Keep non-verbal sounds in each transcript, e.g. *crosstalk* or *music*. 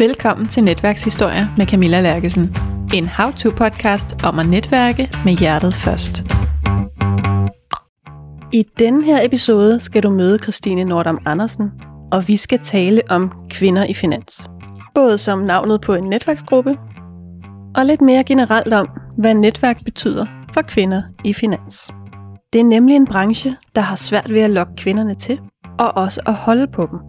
Velkommen til Netværkshistorie med Camilla Lærkesen. En how-to-podcast om at netværke med hjertet først. I denne her episode skal du møde Christine Nordam Andersen, og vi skal tale om kvinder i finans. Både som navnet på en netværksgruppe, og lidt mere generelt om, hvad netværk betyder for kvinder i finans. Det er nemlig en branche, der har svært ved at lokke kvinderne til, og også at holde på dem.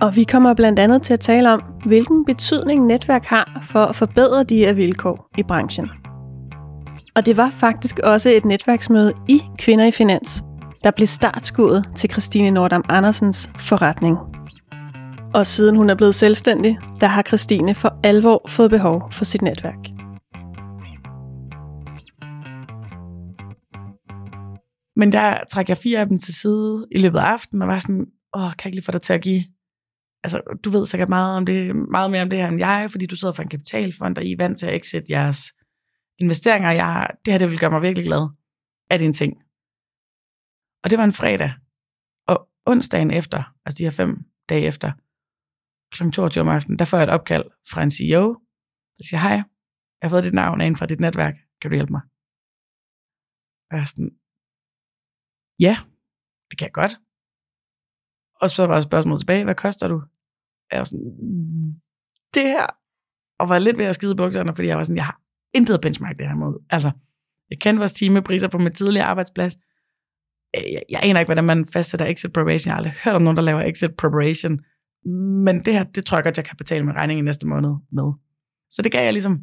Og vi kommer blandt andet til at tale om, hvilken betydning netværk har for at forbedre de her vilkår i branchen. Og det var faktisk også et netværksmøde i Kvinder i Finans, der blev startskuddet til Christine Nordam Andersens forretning. Og siden hun er blevet selvstændig, der har Christine for alvor fået behov for sit netværk. Men der trækker jeg fire af dem til side i løbet af aftenen, og var sådan, åh, kan jeg ikke lige få dig til at give altså, du ved sikkert meget, om det, meget mere om det her end jeg, fordi du sidder for en kapitalfond, og I er vant til at exit jeres investeringer. Jeg, det her det vil gøre mig virkelig glad. Er det en ting? Og det var en fredag. Og onsdagen efter, altså de her fem dage efter, kl. 22 om aftenen, der får jeg et opkald fra en CEO, der siger, hej, jeg har fået dit navn ind fra dit netværk. Kan du hjælpe mig? Og jeg er sådan, ja, det kan jeg godt. Og så var spørgsmålet tilbage, hvad koster du? Jeg var sådan, mm, det her. Og var lidt ved at skide bukserne, fordi jeg var sådan, jeg har intet at benchmark det her mod. Altså, jeg kendte vores timepriser på mit tidligere arbejdsplads. Øh, jeg, jeg aner ikke, hvordan man fastsætter exit preparation. Jeg har aldrig hørt om nogen, der laver exit preparation. Men det her, det tror jeg godt, jeg kan betale med regningen i næste måned med. Så det gav jeg ligesom.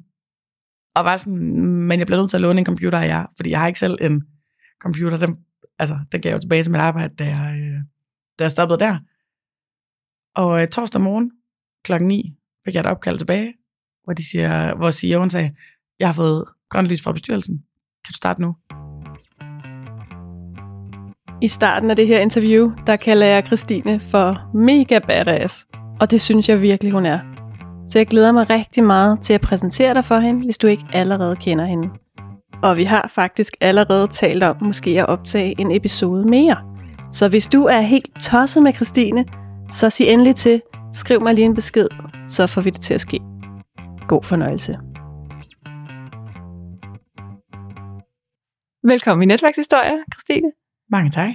Og var sådan, men jeg blev nødt til at låne en computer af jer, fordi jeg har ikke selv en computer. Den, altså, den gav jeg jo tilbage til mit arbejde, da jeg, øh, da jeg stoppede der. Og øh, torsdag morgen klokken 9 fik jeg et opkald tilbage, hvor, de siger, hvor CEO'en sagde, jeg har fået grønt lys fra bestyrelsen. Kan du starte nu? I starten af det her interview, der kalder jeg Christine for mega badass. Og det synes jeg virkelig, hun er. Så jeg glæder mig rigtig meget til at præsentere dig for hende, hvis du ikke allerede kender hende. Og vi har faktisk allerede talt om måske at optage en episode mere. Så hvis du er helt tosset med Christine, så sig endelig til. Skriv mig lige en besked, så får vi det til at ske. God fornøjelse. Velkommen i Netværkshistorie, Christine. Mange tak.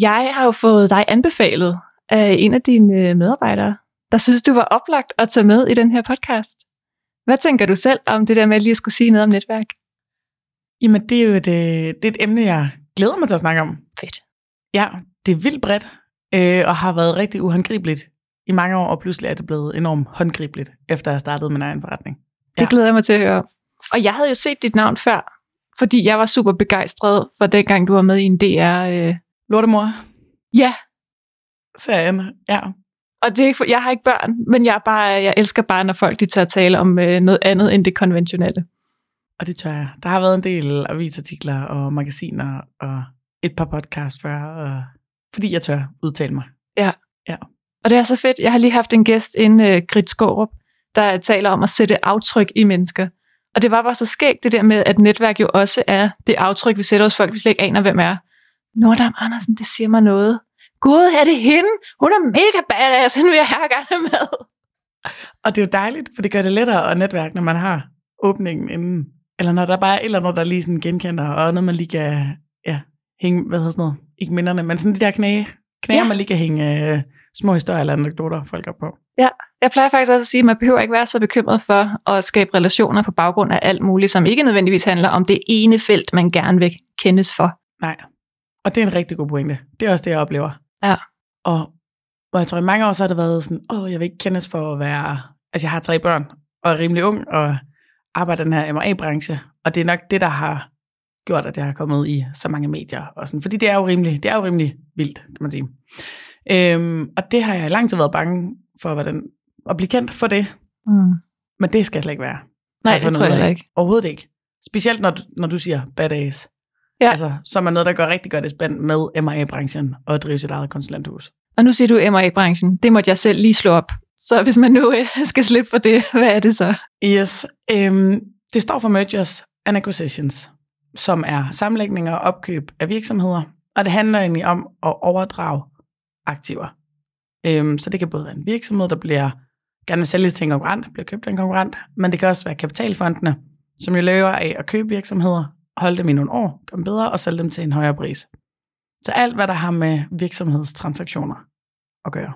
Jeg har jo fået dig anbefalet af en af dine medarbejdere, der synes, du var oplagt at tage med i den her podcast. Hvad tænker du selv om det der med lige at skulle sige noget om netværk? Jamen, det er jo et, øh, det er et emne, jeg glæder mig til at snakke om. Fedt. Ja, det er vildt bredt, øh, og har været rigtig uhåndgribeligt i mange år, og pludselig er det blevet enormt håndgribeligt, efter jeg startede min egen forretning. Ja. Det glæder jeg mig til at høre. Og jeg havde jo set dit navn før, fordi jeg var super begejstret for dengang, du var med i en DR... Øh... Lortemor. Ja. Serien, ja. Og det er ikke for, jeg har ikke børn, men jeg, er bare, jeg elsker bare, når folk de tør tale om øh, noget andet end det konventionelle. Og det tør jeg. Der har været en del avisartikler og magasiner og et par podcast før, og, fordi jeg tør udtale mig. Ja. ja. Og det er så fedt. Jeg har lige haft en gæst inde, uh, Grit Skårup, der taler om at sætte aftryk i mennesker. Og det var bare så skægt, det der med, at netværk jo også er det aftryk, vi sætter hos folk, vi slet ikke aner, hvem er. Nordam Andersen, det siger mig noget. Gud, er det hende? Hun er mega badass, hende vil jeg her gerne med. Og det er jo dejligt, for det gør det lettere at netværke, når man har åbningen inden. Eller når der bare er et eller andet, der lige sådan genkender, og noget man lige kan ja, hænge, hvad hedder sådan noget, ikke minderne, men sådan de der knæ, knæ, ja. man lige kan hænge øh, små historier eller anekdoter folk op på. Ja, jeg plejer faktisk også at sige, at man behøver ikke være så bekymret for at skabe relationer på baggrund af alt muligt, som ikke nødvendigvis handler om det ene felt, man gerne vil kendes for. Nej, og det er en rigtig god pointe. Det er også det, jeg oplever. Ja. Og hvor jeg tror, i mange år så har det været sådan, åh, jeg vil ikke kendes for at være, altså jeg har tre børn, og er rimelig ung, og arbejder i den her MRA-branche, og det er nok det, der har gjort, at jeg har kommet i så mange medier. Og sådan, fordi det er jo rimelig, det er jo rimelig vildt, kan man sige. Øhm, og det har jeg lang tid været bange for, hvordan, at blive kendt for det. Mm. Men det skal slet ikke være. Nej, det tror jeg heller ikke. Overhovedet ikke. Specielt når du, når du siger badass. Ja. Altså, som er noget, der går rigtig godt i spænd med MRA-branchen og drive sit eget konsulenthus. Og nu siger du MRA-branchen. Det måtte jeg selv lige slå op. Så hvis man nu øh, *laughs* skal slippe for det, hvad er det så? Yes. Øhm, det står for Mergers and Acquisitions som er sammenlægninger og opkøb af virksomheder. Og det handler egentlig om at overdrage aktiver. Øhm, så det kan både være en virksomhed, der bliver gerne vil sælges til en konkurrent, bliver købt af en konkurrent, men det kan også være kapitalfondene, som jo lever af at købe virksomheder, holde dem i nogle år, gøre dem bedre og sælge dem til en højere pris. Så alt, hvad der har med virksomhedstransaktioner at gøre.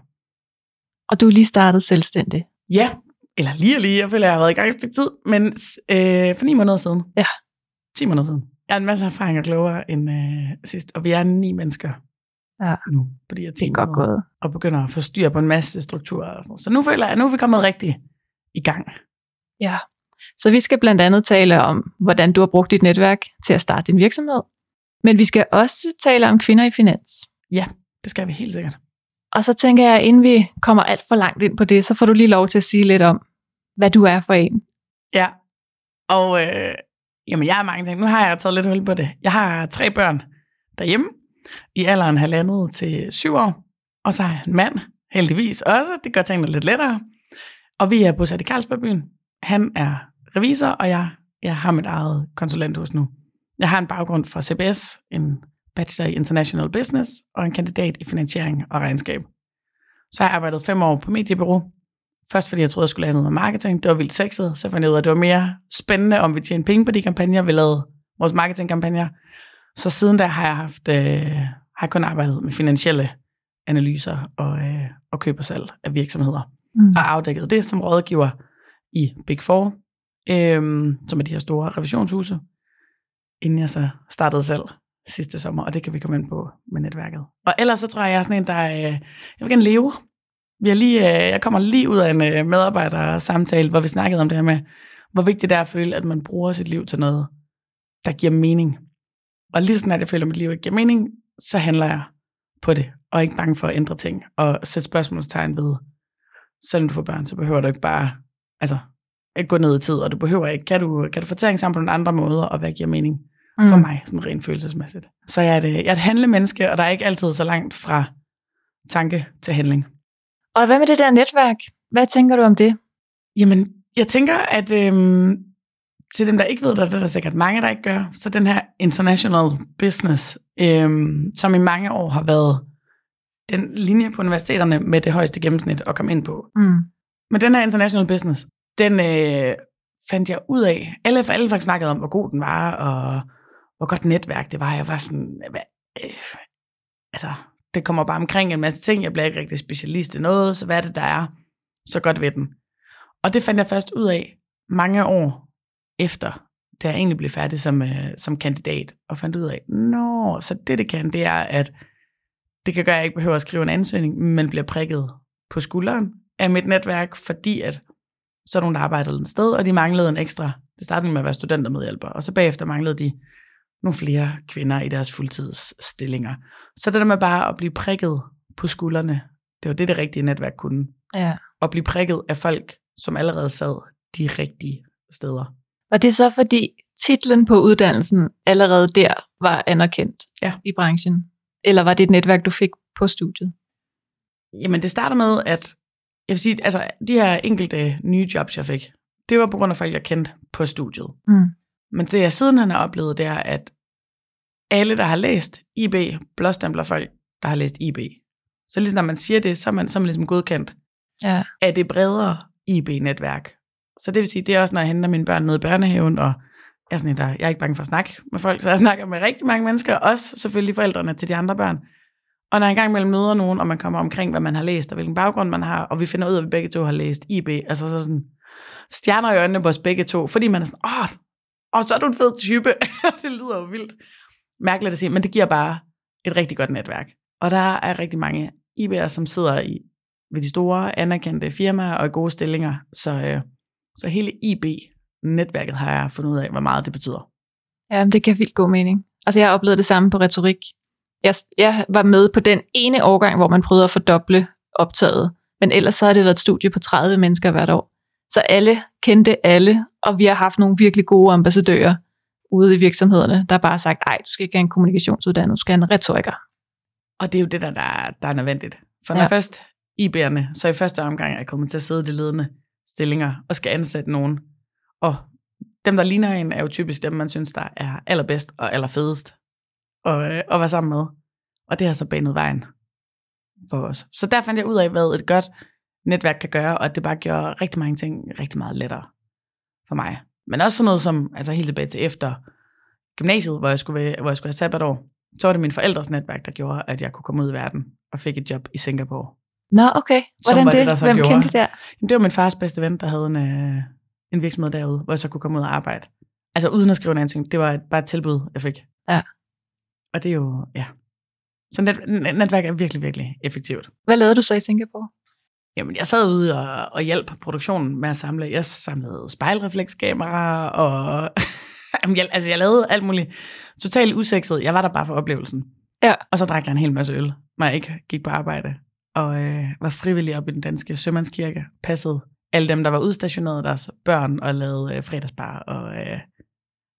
Og du er lige startet selvstændig. Ja, eller lige og lige, jeg føler, jeg har været i gang et tid, men øh, for ni måneder siden. Ja. 10 måneder siden. Jeg har en masse erfaring og klogere end øh, sidst, og vi er ni mennesker Ja. nu på de her 10 Det er godt gået. og begynder at få styr på en masse strukturer. Og sådan. noget. Så nu føler jeg, at nu er vi kommet rigtig i gang. Ja. Så vi skal blandt andet tale om, hvordan du har brugt dit netværk til at starte din virksomhed. Men vi skal også tale om kvinder i finans. Det skal vi helt sikkert. Og så tænker jeg, inden vi kommer alt for langt ind på det, så får du lige lov til at sige lidt om, hvad du er for en. Ja, og øh, jamen, jeg har mange ting. Nu har jeg taget lidt hul på det. Jeg har tre børn derhjemme, i alderen halvandet til syv år. Og så har jeg en mand, heldigvis også. Det gør tingene lidt lettere. Og vi er bosat i Carlsbergbyen. Han er revisor, og jeg, jeg har mit eget konsulenthus nu. Jeg har en baggrund fra CBS, en bachelor i International Business og en kandidat i finansiering og regnskab. Så har jeg arbejdet fem år på mediebureau. Først fordi jeg troede, jeg skulle lære noget om marketing. Det var vildt sexet. Så fandt jeg ud af, at det var mere spændende, om vi tjente penge på de kampagner, vi lavede vores marketingkampagner. Så siden da har jeg haft, øh, har jeg kun arbejdet med finansielle analyser og, øh, og køb og salg af virksomheder. Mm. Og afdækket det som rådgiver i Big Four, øh, som er de her store revisionshuse, inden jeg så startede selv sidste sommer, og det kan vi komme ind på med netværket. Og ellers så tror jeg, jeg er sådan en, der øh, jeg vil gerne leve. Vi er lige, øh, jeg kommer lige ud af en øh, medarbejdersamtale, hvor vi snakkede om det her med, hvor vigtigt det er at føle, at man bruger sit liv til noget, der giver mening. Og lige sådan, at jeg føler, at mit liv ikke giver mening, så handler jeg på det, og er ikke bange for at ændre ting, og sætte spørgsmålstegn ved, selvom du får børn, så behøver du ikke bare, altså, ikke gå ned i tid, og du behøver ikke, kan du, kan du få ting sammen på nogle andre måder, og hvad giver mening for mig, sådan rent følelsesmæssigt. Så jeg er, et, jeg er et handlemenneske, og der er ikke altid så langt fra tanke til handling. Og hvad med det der netværk? Hvad tænker du om det? Jamen, jeg tænker, at øhm, til dem, der ikke ved det, det er der sikkert mange, der ikke gør, så den her international business, øhm, som i mange år har været den linje på universiteterne med det højeste gennemsnit at komme ind på. Mm. Men den her international business, den øh, fandt jeg ud af. Alle, alle folk snakkede om, hvor god den var, og hvor godt netværk det var. Jeg var sådan, øh, altså, det kommer bare omkring en masse ting. Jeg bliver ikke rigtig specialist i noget, så hvad er det, der er så godt ved den? Og det fandt jeg først ud af mange år efter, da jeg egentlig blev færdig som, øh, som kandidat, og fandt ud af, nå, så det det kan, det er, at det kan gøre, at jeg ikke behøver at skrive en ansøgning, men bliver prikket på skulderen af mit netværk, fordi at så er nogen, der arbejdede et sted, og de manglede en ekstra, det startede med at være studentermedhjælper, og så bagefter manglede de nogle flere kvinder i deres fuldtidsstillinger. Så det der med bare at blive prikket på skuldrene, det var det, det rigtige netværk kunne. Ja. At blive prikket af folk, som allerede sad de rigtige steder. Og det er så fordi titlen på uddannelsen allerede der var anerkendt Ja. i branchen? Eller var det et netværk, du fik på studiet? Jamen, det starter med, at jeg vil sige, altså, de her enkelte nye jobs, jeg fik, det var på grund af folk, jeg kendte på studiet. Mm. Men det, jeg siden han har oplevet, det er, at alle, der har læst IB, blåstempler folk, der har læst IB. Så ligesom når man siger det, så er man, så er man ligesom godkendt Ja. af det bredere IB-netværk. Så det vil sige, det er også, når jeg henter mine børn ned i børnehaven, og jeg er, sådan der, jeg er ikke bange for at snakke med folk, så jeg snakker med rigtig mange mennesker, også selvfølgelig forældrene til de andre børn. Og når jeg engang mellem møder nogen, og man kommer omkring, hvad man har læst, og hvilken baggrund man har, og vi finder ud af, at vi begge to har læst IB, altså så sådan stjerner i øjnene på os begge to, fordi man er sådan, åh, og så er du en fed type. *laughs* det lyder jo vildt. Mærkeligt at sige, men det giver bare et rigtig godt netværk. Og der er rigtig mange IB'er, som sidder i ved de store, anerkendte firmaer og i gode stillinger. Så, øh, så hele IB-netværket har jeg fundet ud af, hvor meget det betyder. Ja, det giver vildt god mening. Altså, jeg har oplevet det samme på retorik. Jeg, jeg var med på den ene årgang, hvor man prøvede at fordoble optaget. Men ellers så har det været et studie på 30 mennesker hvert år. Så alle kendte alle, og vi har haft nogle virkelig gode ambassadører ude i virksomhederne, der bare har sagt, ej, du skal ikke have en kommunikationsuddannelse, du skal have en retoriker. Og det er jo det, der, der, der er nødvendigt. For når Ja. først IB'erne, så i første omgang er jeg kommet til at sidde i de ledende stillinger og skal ansætte nogen. Og dem, der ligner en, er jo typisk dem, man synes, der er allerbedst og allerfedest at, øh, at være sammen med. Og det har så banet vejen for os. Så der fandt jeg ud af, hvad et godt netværk kan gøre, og at det bare gjorde rigtig mange ting rigtig meget lettere for mig. Men også sådan noget som, altså helt tilbage til efter gymnasiet, hvor jeg skulle, være, hvor jeg skulle have sabbatår, så var det min forældres netværk, der gjorde, at jeg kunne komme ud i verden og fik et job i Singapore. Nå, okay. Hvordan det, det? Hvem gjorde- kendte det der? Jamen, det var min fars bedste ven, der havde en, øh, en virksomhed derude, hvor jeg så kunne komme ud og arbejde. Altså uden at skrive en ansøgning. Det var et, bare et tilbud, jeg fik. Ja. Og det er jo, ja. Så net- netværk er virkelig, virkelig effektivt. Hvad lavede du så i Singapore? Jamen, jeg sad ude og, og hjalp produktionen med at samle. Jeg samlede spejlreflekskameraer, og *laughs* Jamen, jeg, altså, jeg lavede alt muligt totalt usekset. Jeg var der bare for oplevelsen. Ja. Og så drak jeg en hel masse øl, når jeg ikke gik på arbejde. Og øh, var frivillig op i den danske sømandskirke. Passede alle dem, der var udstationeret, deres børn, og lavede øh, fredagsbar, og øh,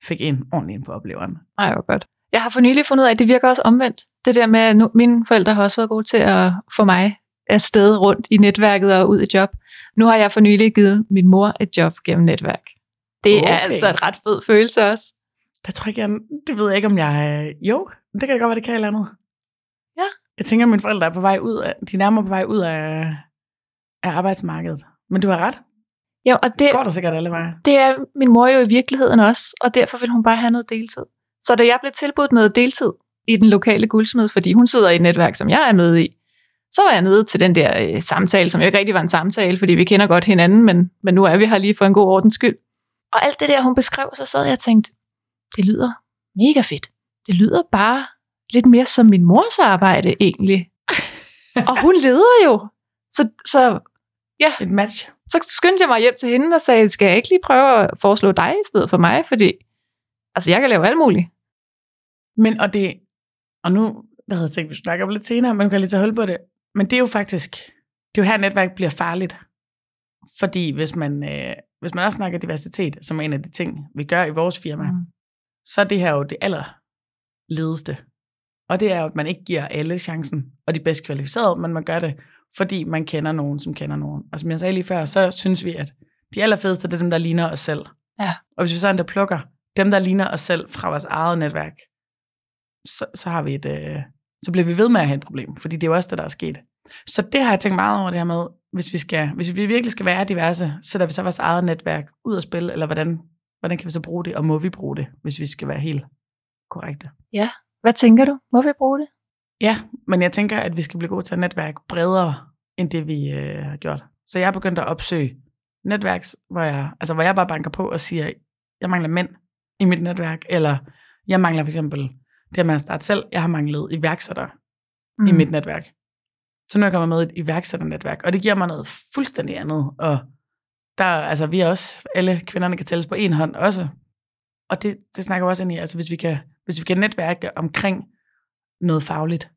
fik en ordentlig ind på opleveren. Nej, hvor godt. Jeg har for nylig fundet ud af, at det virker også omvendt. Det der med, at nu, mine forældre har også været gode til at få mig afsted rundt i netværket og ud i job. Nu har jeg for nylig givet min mor et job gennem netværk. Det okay. er altså et ret fed følelse også. Der tror jeg ikke, jeg, det ved jeg ikke, om jeg... Jo, det kan da godt være, det kan eller andet. Ja. Jeg tænker, at mine forældre er på vej ud af... De er nærmere på vej ud af, af arbejdsmarkedet. Men du har ret. Ja, og det, Det går der sikkert alle veje. det er min mor jo i virkeligheden også, og derfor vil hun bare have noget deltid. Så da jeg blev tilbudt noget deltid i den lokale guldsmed, fordi hun sidder i et netværk, som jeg er med i, så var jeg nede til den der øh, samtale, som jo ikke rigtig var en samtale, fordi vi kender godt hinanden, men, men nu er vi her lige for en god ordens skyld. Og alt det der, hun beskrev, så sad jeg og tænkte, det lyder mega fedt. Det lyder bare lidt mere som min mors arbejde egentlig. og hun leder jo. Så, så Et match. så skyndte jeg mig hjem til hende og sagde, skal jeg ikke lige prøve at foreslå dig i stedet for mig? Fordi altså, jeg kan lave alt muligt. Men og det... Og nu der havde jeg tænkt, at vi snakker om lidt senere, men kan jeg lige tage hul på det. Men det er jo faktisk... Det er jo her, netværk bliver farligt. Fordi hvis man, øh, hvis man også snakker diversitet, som er en af de ting, vi gør i vores firma, Mm. så er det her jo det allerledeste. Og det er jo, at man ikke giver alle chancen, og de bedst kvalificerede, men man gør det, fordi man kender nogen, som kender nogen. Og som jeg sagde lige før, så synes vi, at de allerfedeste, det er dem, der ligner os selv. Ja. Og hvis vi så endda plukker dem, der ligner os selv fra vores eget netværk, så, så har vi et, øh, så bliver vi ved med at have et problem, fordi det er jo også det, der er sket. Så det har jeg tænkt meget over det her med, hvis vi, skal, hvis vi virkelig skal være diverse, sætter vi så vores eget netværk ud at spille, eller hvordan, hvordan kan vi så bruge det, og må vi bruge det, hvis vi skal være helt korrekte. Hvad tænker du? Må vi bruge det? Ja, men jeg tænker, at vi skal blive gode til at netværk bredere, end det vi øh, har gjort. Så jeg er begyndt at opsøge netværk, hvor jeg, altså, hvor jeg bare banker på og siger, jeg mangler mænd i mit netværk, eller jeg mangler for eksempel det her med at starte selv, jeg har manglet iværksættere mm. i mit netværk. Så nu er jeg kommet med i et iværksætternetværk, og det giver mig noget fuldstændig andet. Og der, altså, vi er også, alle kvinderne kan tælles på en hånd også. Og det, det snakker jo også ind i, altså hvis vi kan, hvis vi kan netværke omkring noget fagligt,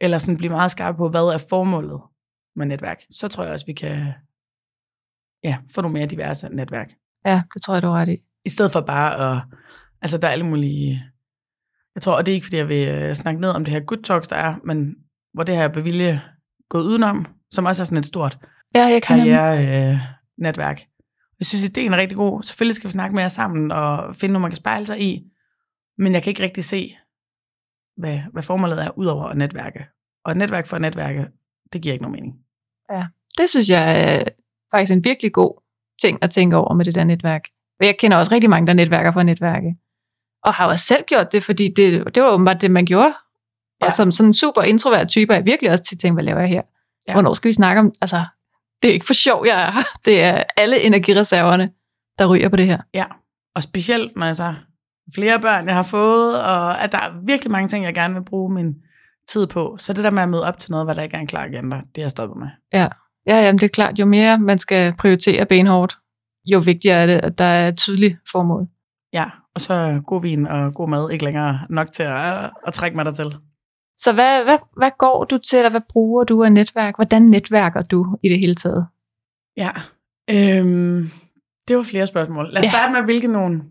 eller sådan blive meget skarpe på, hvad er formålet med netværk, så tror jeg også, vi kan ja, få nogle mere diverse netværk. Ja, det tror jeg, du er ret i. I stedet for bare at, altså der er alle mulige, jeg tror, og det er ikke, fordi jeg vil øh, snakke ned om det her good talks, der er, men hvor det her bevilje gået udenom, som også er sådan et stort Ja, jeg kan karriere-netværk. Jeg synes, ideen er rigtig god. Selvfølgelig skal vi snakke mere sammen og finde noget, man kan spejle sig i. Men jeg kan ikke rigtig se, hvad, hvad formålet er, udover at netværke. Og et netværk for at netværke, det giver ikke nogen mening. Det synes jeg er faktisk en virkelig god ting at tænke over med det der netværk. For jeg kender også rigtig mange, der netværker for netværke. Og har også selv gjort det, fordi det, det var åbenbart det, man gjorde. Ja. Ja. Og som sådan en super introvert type, er jeg virkelig også til at tænke, hvad laver jeg her? Ja. Ja. Hvornår skal vi snakke om, altså, det er ikke for sjov, jeg er her. *laughs* Det er alle energireserverne, der ryger på det her. Ja, og specielt når jeg så flere børn, jeg har fået, og at der er virkelig mange ting, jeg gerne vil bruge min tid på. Så det der med at møde op til noget, hvor der ikke er en klar agenda, det har jeg stoppet med. Ja, jamen, det er klart, jo mere man skal prioritere benhårdt, jo vigtigere er det, at der er et tydeligt formål. Ja, og så god vin og god mad ikke længere nok til at, at trække mig dertil. Så hvad, hvad, hvad går du til, eller hvad bruger du af netværk? Hvordan netværker du i det hele taget? Ja, øhm, det var flere spørgsmål. Lad os Ja. starte med, hvilke nogle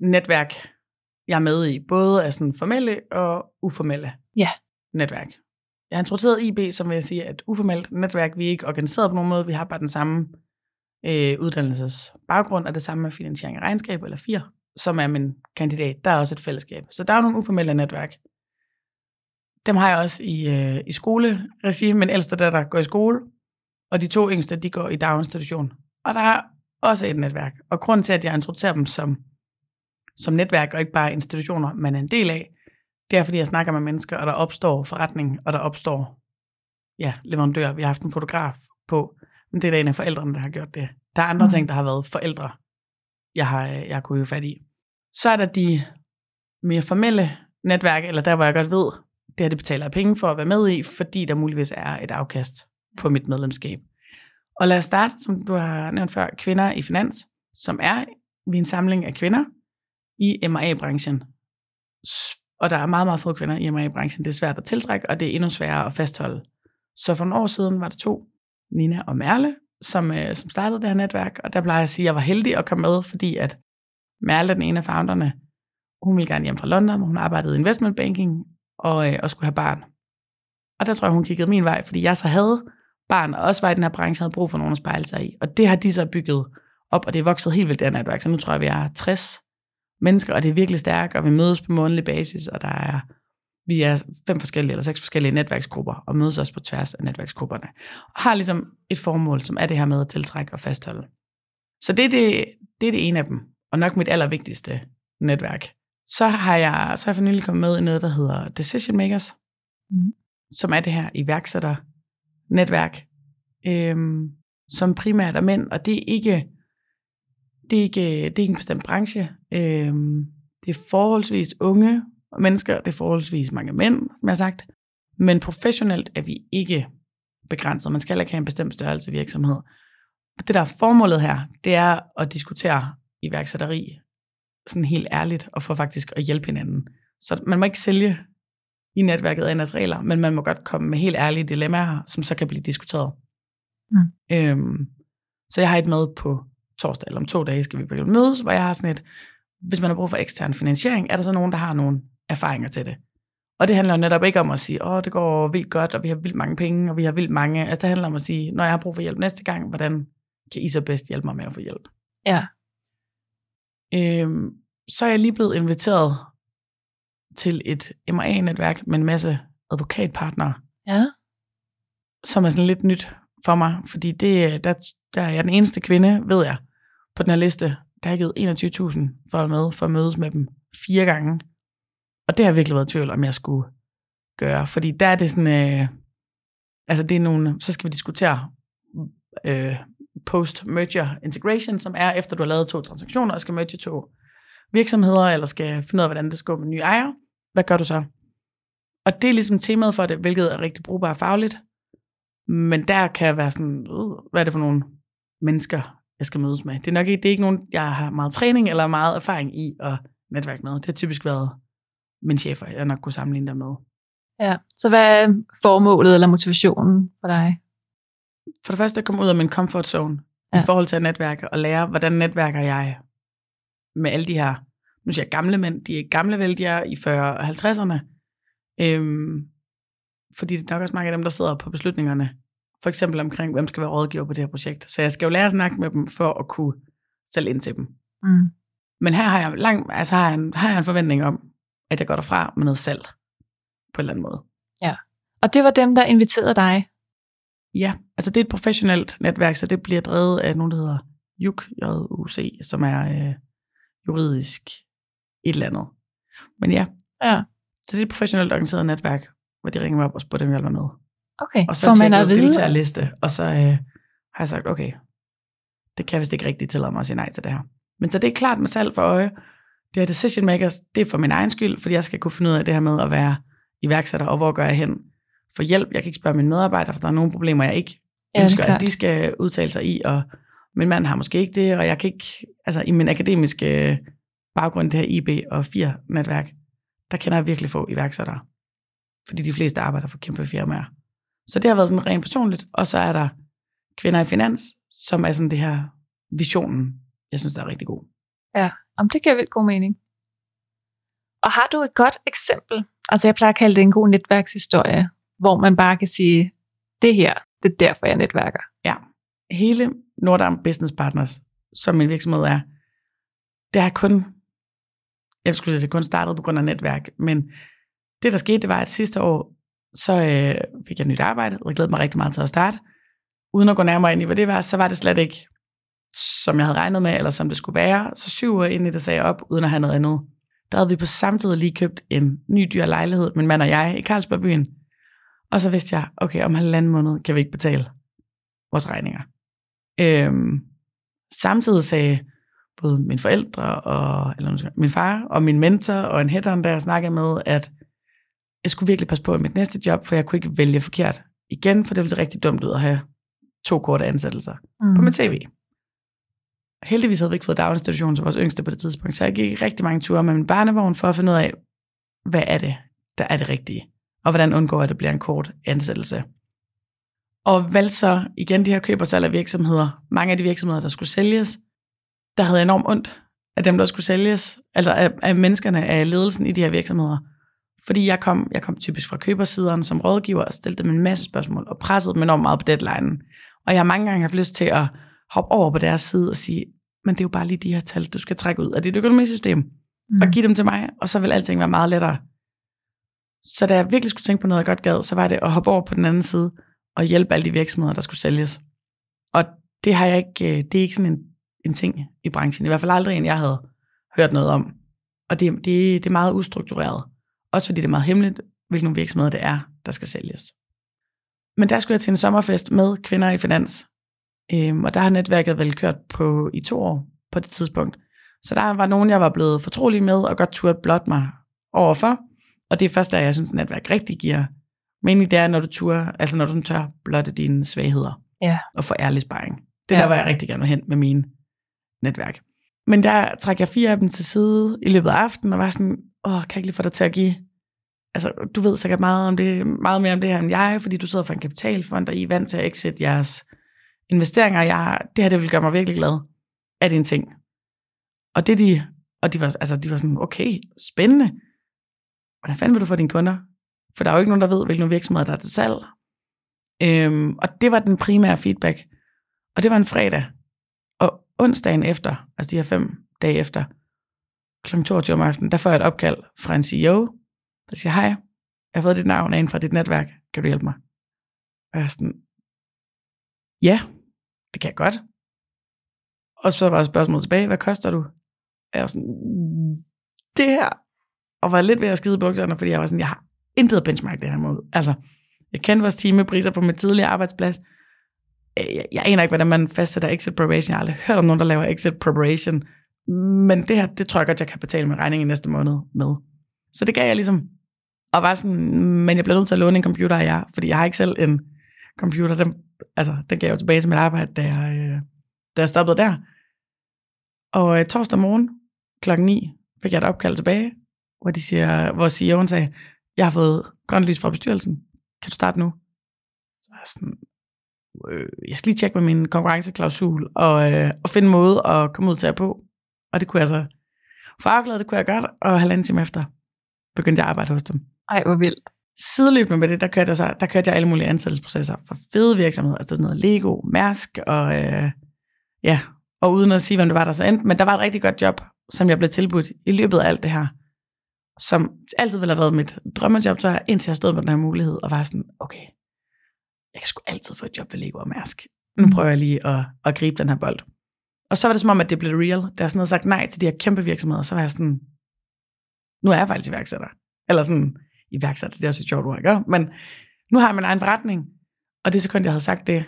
netværk, jeg er med i. Både af sådan formelle og uformelle Ja. netværk. Jeg har introduceret IB, som vil jeg sige, at uformelt netværk, vi er ikke organiseret på nogen måde, vi har bare den samme øh, uddannelsesbaggrund, og det samme med finansiering af regnskab, eller FIR, som er min kandidat. Der er også et fællesskab. Så der er nogle uformelle netværk. Dem har jeg også i, øh, i skoleregi. Min ældste datter går i skole, og de to yngste, de går i daginstitution. Og der er også et netværk. Og grunden til, at jeg introducerer dem som, som netværk, og ikke bare institutioner, man er en del af, det er, fordi jeg snakker med mennesker, og der opstår forretning, og der opstår ja, leverandør. Vi har haft en fotograf på, men det er en af forældrene, der har gjort det. Der er andre mm. ting, der har været forældre, jeg har, jeg har kunnet fat i. Så er der de mere formelle netværk, eller der, hvor jeg godt ved, det her det betaler jeg penge for at være med i, fordi der muligvis er et afkast på mit medlemskab. Og lad os starte, som du har nævnt før, kvinder i finans, som er vi en samling af kvinder i M&A-branchen. Og der er meget, meget få kvinder i M&A-branchen. Det er svært at tiltrække, og det er endnu sværere at fastholde. Så for nogle år siden var der to, Nina og Merle, som, øh, som startede det her netværk, og der plejer jeg at sige, at jeg var heldig at komme med, fordi at Merle, den ene af founderne, hun ville gerne hjem fra London, hvor hun arbejdede i investment banking, og, øh, og skulle have barn. Og der tror jeg, hun kiggede min vej, fordi jeg så havde barn, og også var i den her branche, havde brug for nogen at spejle sig i. Og det har de så bygget op, og det er vokset helt vildt, det her netværk. Så nu tror jeg, vi er 60 mennesker, og det er virkelig stærkt, og vi mødes på månedlig basis, og der er, vi er fem forskellige eller seks forskellige netværksgrupper, og mødes også på tværs af netværksgrupperne. Og har ligesom et formål, som er det her med at tiltrække og fastholde. Så det er det, det, er det ene af dem, og nok mit allervigtigste netværk. Så har jeg, så har jeg for nylig kommet med i noget, der hedder Decision Makers, mm. som er det her iværksætter netværk, øhm, som primært er mænd, og det er ikke, det er ikke, det er ikke en bestemt branche. Øhm, det er forholdsvis unge mennesker, det er forholdsvis mange mænd, som jeg har sagt, men professionelt er vi ikke begrænset. Man skal ikke have en bestemt størrelse virksomhed. Det der er formålet her, det er at diskutere iværksætteri sådan helt ærligt, og for faktisk at hjælpe hinanden. Så man må ikke sælge i netværket af regler, men man må godt komme med helt ærlige dilemmaer, som så kan blive diskuteret. Mm. Øhm, så jeg har et med på torsdag, eller om to dage skal vi mødes, hvor jeg har sådan et, hvis man har brug for ekstern finansiering, er der så nogen, der har nogle erfaringer til det. Og det handler jo netop ikke om at sige, åh, det går vildt godt, og vi har vildt mange penge, og vi har vildt mange. Altså det handler om at sige, når jeg har brug for hjælp næste gang, hvordan kan I så bedst hjælpe mig med at få hjælp? Ja. Øhm, så er jeg lige blevet inviteret til et M&A-netværk med en masse advokatpartnere. Ja. Som er sådan lidt nyt for mig, fordi det, der, der er jeg den eneste kvinde, ved jeg, på den her liste, der har givet 21.000 for at, med, for at mødes med dem fire gange. Og det har jeg virkelig været i tvivl, om jeg skulle gøre. Fordi der er det sådan, øh, altså det er nogle, så skal vi diskutere øh, post-merger integration, som er efter du har lavet to transaktioner og skal merge to virksomheder, eller skal finde ud af, hvordan det skal gå med nye ejere. Hvad gør du så? Og det er ligesom temaet for det, hvilket er rigtig brugbart fagligt. Men der kan jeg være sådan, øh, hvad er det for nogle mennesker, jeg skal mødes med? Det er nok ikke, det er ikke nogen, jeg har meget træning eller meget erfaring i at netværke med. Det har typisk været min chefer, jeg nok kunne sammenligne dig med. Ja, så hvad er formålet eller motivationen for dig? For det første at komme ud af min comfort zone ja. i forhold til at netværke og lære, hvordan netværker jeg med alle de her, nu siger jeg gamle mænd, de er gamle vælgere i 40- og 50'erne, øhm, fordi det er nok også mange af dem, der sidder på beslutningerne, for eksempel omkring, hvem skal være rådgiver på det her projekt. Så jeg skal jo lære at snakke med dem, for at kunne sælge ind til dem. Mm. Men her har jeg, lang, altså har, jeg en, har jeg en forventning om, at jeg går derfra med noget salg, på en eller anden måde. Ja, og det var dem, der inviterede dig? Ja, altså det er et professionelt netværk, så det bliver drevet af nogen, der hedder JUC, J-U-C, som er øh, juridisk et eller andet. Men ja, ja. så det er et professionelt organiseret netværk, hvor de ringer mig op og spurgte, om jeg var med. Okay, og så får man at vide? liste, og så øh, har jeg sagt, okay, det kan jeg vist ikke rigtig tillade mig at sige nej til det her. Men så det er klart med salg for øje. Det her decision makers, det er for min egen skyld, fordi jeg skal kunne finde ud af det her med at være iværksætter, og hvor gør jeg hen for hjælp. Jeg kan ikke spørge mine medarbejdere, for der er nogle problemer, jeg ikke ja, ønsker, at de skal udtale sig i, og min mand har måske ikke det, og jeg kan ikke, altså i min akademiske baggrund, det her IB og 4-netværk, der kender jeg virkelig få iværksættere. Fordi de fleste arbejder for kæmpe firmaer. Så det har været sådan rent personligt. Og så er der kvinder i finans, som er sådan det her visionen, jeg synes, der er rigtig god. Ja, om det giver vildt god mening. Og har du et godt eksempel? Altså jeg plejer at kalde det en god netværkshistorie, hvor man bare kan sige, det her, det er derfor, jeg netværker. Ja, hele Nordam Business Partners, som min virksomhed er, det er kun, jeg skulle sige, det kun startet på grund af netværk, men det, der skete, det var, at sidste år, så øh, fik jeg nyt arbejde, og jeg glædede mig rigtig meget til at starte. uden at gå nærmere ind i, hvad det var, så var det slet ikke, som jeg havde regnet med, eller som det skulle være. Så syv uger ind i det sagde jeg op, uden at have noget andet. Der havde vi på samme tid lige købt en ny dyr lejlighed, min mand og jeg, i Carlsbergbyen. Og så vidste jeg, okay, om halvanden måned kan vi ikke betale vores regninger. Øhm, samtidig sagde både mine forældre, og, eller min far og min mentor og en hætteren, der jeg snakkede med, at jeg skulle virkelig passe på i mit næste job, for jeg kunne ikke vælge forkert igen, for det ville se rigtig dumt ud at have to korte ansættelser mm. på mit CV. Heldigvis havde vi ikke fået daginstitution til vores yngste på det tidspunkt, så jeg gik rigtig mange ture med min barnevogn for at finde ud af, hvad er det, der er det rigtige, og hvordan undgår jeg, at det bliver en kort ansættelse. Og valgte så igen de her køb og salg af virksomheder. Mange af de virksomheder, der skulle sælges, der havde enormt ondt af dem, der skulle sælges, altså af, af menneskerne, af ledelsen i de her virksomheder. Fordi jeg kom, jeg kom typisk fra købersiden som rådgiver og stillede dem en masse spørgsmål og pressede dem enormt meget på deadline. Og jeg har mange gange haft lyst til at hoppe over på deres side og sige, men det er jo bare lige de her tal, du skal trække ud af dit økonomisystem mm. og give dem til mig, og så vil alting være meget lettere. Så da jeg virkelig skulle tænke på noget, jeg godt gad, så var det at hoppe over på den anden side og hjælpe alle de virksomheder, der skulle sælges. Og det har jeg ikke, øh, det er ikke sådan en, en ting i branchen. I hvert fald aldrig en, jeg havde hørt noget om. Og det, det, det er meget ustruktureret. Også fordi det er meget hemmeligt, hvilke virksomheder det er, der skal sælges. Men der skulle jeg til en sommerfest med kvinder i finans. Øhm, og der har netværket vel kørt på i to år på det tidspunkt. Så der var nogen, jeg var blevet fortrolig med, og godt turde blot mig overfor. Og det er først, da jeg synes, at netværk rigtig giver mening, det er, når du tør, altså når du tør blotte dine svagheder. Ja. Og få ærlig sparring. Det ja. der, hvor jeg rigtig gerne vil hen med min netværk. Men der trækker jeg fire af dem til side i løbet af aftenen, og var sådan, åh, kan jeg ikke lige få dig til at give altså, du ved sikkert meget, om det, meget mere om det her end jeg, fordi du sidder for en kapitalfond, og I er vant til at exit jeres investeringer. Jeg, det her, det vil gøre mig virkelig glad. Er det en ting? Og det de, og de var, altså, de var sådan, okay, spændende. Hvordan fanden vil du få dine kunder? For der er jo ikke nogen, der ved, hvilke virksomheder, der er til salg. Øhm, og det var den primære feedback. Og det var en fredag. Og onsdagen efter, altså de her fem dage efter, kl. 22 om aftenen, der får jeg et opkald fra en CEO, der siger, hej, jeg har fået dit navn af fra dit netværk. Kan du hjælpe mig? Og jeg er sådan, ja, det kan jeg godt. Og så var spørgsmålet tilbage, hvad koster du? Og jeg var sådan, mm, det her. Og var lidt ved at skide bukserne, fordi jeg var sådan, jeg har intet benchmark det her mod. Altså, jeg kendte vores timepriser på mit tidligere arbejdsplads. Øh, jeg, jeg aner ikke, hvordan man fastsætter exit preparation. Jeg har aldrig hørt om nogen, der laver exit preparation. Men det her, det tror jeg godt, jeg kan betale min regning i næste måned med. Så det gav jeg ligesom, og var sådan, men jeg blev nødt til at låne en computer af jer, fordi jeg har ikke selv en computer. Den, altså, den gav jeg jo tilbage til mit arbejde, da jeg, øh, da jeg stoppede der. Og øh, torsdag morgen klokken 9 fik jeg et opkald tilbage, hvor, de siger, hvor CEO'en sagde, jeg har fået grønt lys fra bestyrelsen. Kan du starte nu? Så jeg sådan, øh, jeg skal lige tjekke med min konkurrenceklausul og, øh, og finde en måde at komme ud til at på. Og det kunne jeg så få afklaret, det kunne jeg godt, og halvanden time efter begyndte jeg at arbejde hos dem. Ej, hvor vildt. Sideløbende med det, der kørte jeg, så, der kørte jeg alle mulige ansættelsesprocesser for fede virksomheder, altså noget Lego, Mærsk og øh, ja, og uden at sige, hvem det var, der så endte. Men der var et rigtig godt job, som jeg blev tilbudt i løbet af alt det her, som altid ville have været mit drømmejob, så jeg, indtil jeg stod med den her mulighed, og var sådan, okay, jeg kan sgu altid få et job ved Lego og Mærsk. Nu mm. prøver jeg lige at, at gribe den her bold. Og så var det som om, at det blev real. Der er sådan noget sagt nej til de her kæmpe virksomheder, så var jeg sådan, nu er jeg faktisk iværksætter. Eller sådan, iværksætter, det er også et sjovt ord, ikke? Men nu har jeg min egen forretning, og det sekund, jeg havde sagt det,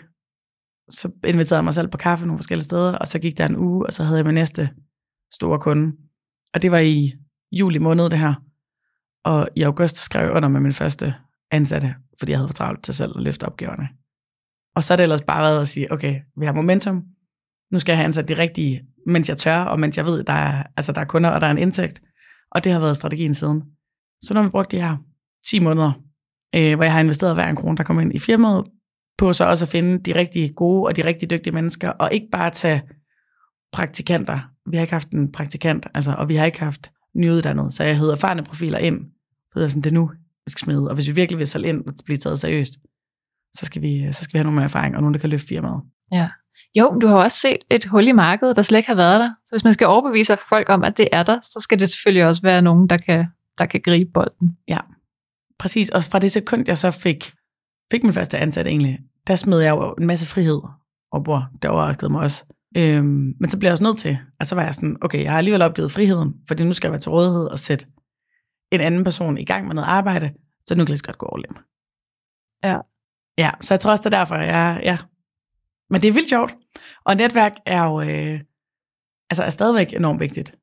så inviterede jeg mig selv på kaffe nogle forskellige steder, og så gik der en uge, og så havde jeg min næste store kunde. Og det var i juli måned, det her. Og i august skrev jeg under med min første ansatte, fordi jeg havde for travlt til selv at løfte opgaverne. Og så er det ellers bare været at sige, okay, vi har momentum, nu skal jeg have ansat de rigtige, mens jeg tør, og mens jeg ved, der er, altså, der er kunder, og der er en indtægt. Og det har været strategien siden. Så nu har vi brugt de her 10 måneder, øh, hvor jeg har investeret hver en krone, der kommer ind i firmaet, på så også at finde de rigtig gode og de rigtig dygtige mennesker, og ikke bare tage praktikanter. Vi har ikke haft en praktikant, altså, og vi har ikke haft nyuddannede, så jeg hedder erfarne profiler ind. Så det er sådan, det er nu, vi skal smide. Og hvis vi virkelig vil sælge ind og blive taget seriøst, så skal, vi, så skal vi have nogle mere erfaring, og nogen, der kan løfte firmaet. Ja. Jo, du har også set et hul i markedet, der slet ikke har været der. Så hvis man skal overbevise folk om, at det er der, så skal det selvfølgelig også være nogen, der kan, der kan gribe bolden. Ja, præcis. Og fra det sekund, jeg så fik, fik min første ansat egentlig, der smed jeg jo en masse frihed over bord. Det overraskede mig også. Øhm, men så blev jeg også nødt til, at så var jeg sådan, okay, jeg har alligevel opgivet friheden, fordi nu skal jeg være til rådighed og sætte en anden person i gang med noget arbejde, så nu kan jeg godt gå in. Ja. Ja, så jeg tror også, det er derfor, jeg, ja. Men det er vildt sjovt. Og netværk er jo, øh, altså er stadigvæk enormt vigtigt.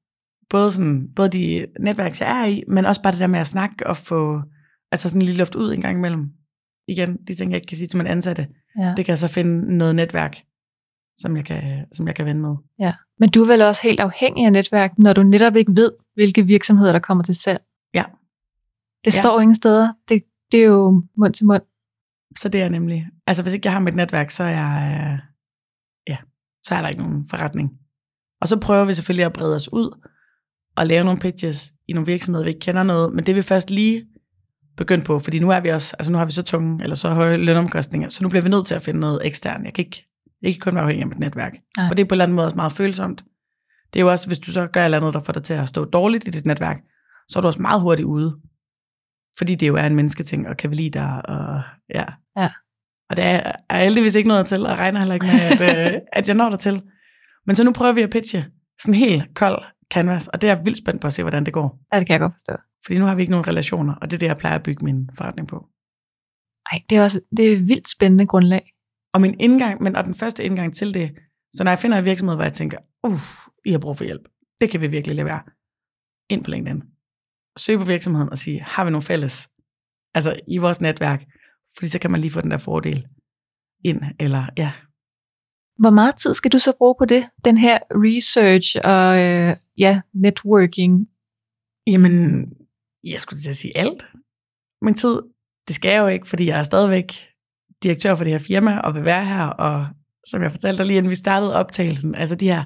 Både, sådan, både de netværk, jeg er i, men også bare det der med at snakke og få, altså sådan lige luft ud en gang imellem. Igen, de ting, jeg ikke kan sige til min ansatte, Ja. det kan jeg så finde noget netværk, som jeg kan, som jeg kan vende med. ja. Men du er vel også helt afhængig af netværk, når du netop ikke ved, hvilke virksomheder, der kommer til salg. Ja. Det Ja. står ingen steder. Det, det er jo mund til mund. Så det er nemlig, altså hvis ikke jeg har mit netværk, så er jeg, ja, så er der ikke nogen forretning. Og så prøver vi selvfølgelig at brede os ud og lave nogle pitches i nogle virksomheder, vi ikke kender noget, men det er vi først lige begyndt på, fordi nu er vi også, altså nu har vi så tunge eller så høje lønomkostninger, så nu bliver vi nødt til at finde noget ekstern. Jeg kan ikke, jeg kan ikke kun være afhængig af mit netværk. Nej. Og det er på en eller anden måde også meget følsomt. Det er jo også, hvis du så gør et eller andet, der får dig til at stå dårligt i dit netværk, så er du også meget hurtigt ude. Fordi det jo er en mennesketing, og kan vi lide dig, og ja. Ja. Og det er, er heldigvis ikke noget til, og regner heller ikke med, at, øh, *laughs* at jeg når der til. Men så nu prøver vi at pitche sådan en helt kold canvas, og det er jeg vildt spændt på at se, hvordan det går. Ja, det kan jeg godt forstå. Fordi nu har vi ikke nogen relationer, og det er det, jeg plejer at bygge min forretning på. Ej, det er også det er et vildt spændende grundlag. Og min indgang, men og den første indgang til det, så når jeg finder en virksomhed, hvor jeg tænker, uh, I har brug for hjælp, det kan vi virkelig levere, ind på LinkedIn. Søg på virksomheden og sige, har vi nogle fælles, altså i vores netværk, fordi så kan man lige få den der fordel ind, eller ja, Hvor meget tid skal du så bruge på det? Den her research og øh, ja, networking. Jamen, jeg skulle til at sige alt. Min tid, det skal jeg jo ikke, fordi jeg er stadigvæk direktør for det her firma, og vil være her, og som jeg fortalte dig lige, inden vi startede optagelsen, altså de her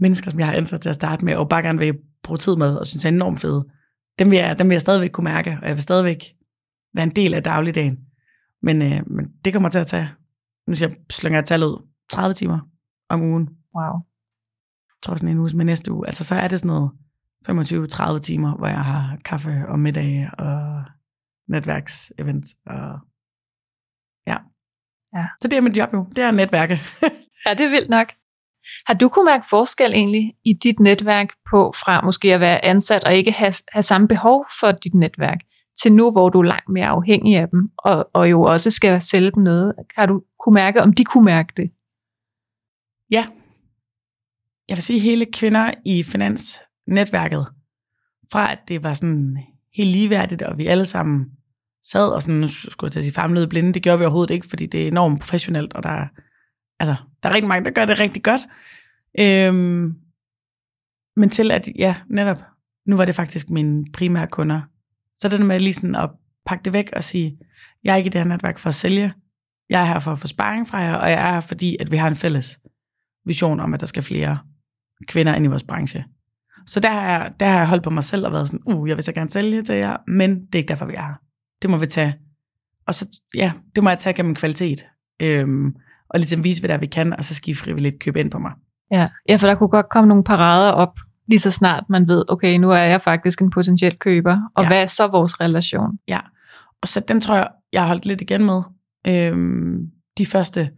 mennesker, som jeg har ansat til at starte med, og bare gerne vil bruge tid med, og synes er enormt fede, dem vil, jeg, dem vil jeg stadigvæk kunne mærke, og jeg vil stadigvæk være en del af dagligdagen. Men, øh, men det kommer til at tage, nu siger jeg, slynger jeg tallet ud, 30 timer om ugen. Wow. Jeg tror sådan en uge med næste uge. Altså så er det sådan noget 25-30 timer, hvor jeg har kaffe og middag og netværksevent. Og ja. Ja. Så det er mit job jo. Det er netværke. *laughs* Ja, det er vildt nok. Har du kunne mærke forskel egentlig i dit netværk på fra måske at være ansat og ikke have, have samme behov for dit netværk, til nu, hvor du er langt mere afhængig af dem, og, og jo også skal sælge dem noget? Har du kunne mærke, om de kunne mærke det? ja. Jeg vil sige hele kvinder i netværket. fra at det var sådan helt ligeværdigt, og vi alle sammen sad og sådan, nu skulle jeg til at sige famlede blinde, det gjorde vi overhovedet ikke, fordi det er enormt professionelt, og der er, altså, der er rigtig mange, der gør det rigtig godt. Øhm, men til at, ja, netop, nu var det faktisk mine primære kunder. Så det der med lige sådan at pakke det væk og sige, jeg er ikke i det her netværk for at sælge, jeg er her for at få sparring fra jer, og jeg er her fordi, at vi har en fælles vision om, at der skal flere kvinder ind i vores branche. Så der har, jeg, der har jeg holdt på mig selv og været sådan, uh, jeg vil så gerne sælge til jer, men det er ikke derfor, vi er her. Det må vi tage. Og så, ja, det må jeg tage gennem kvalitet. Øhm, og ligesom vise, hvad der vi kan, og så skal I frivilligt købe ind på mig. Ja. ja, for der kunne godt komme nogle parader op, lige så snart man ved, okay, nu er jeg faktisk en potentiel køber, og Ja. ja. hvad er så vores relation? Og så den tror jeg, jeg har holdt lidt igen med øhm, de første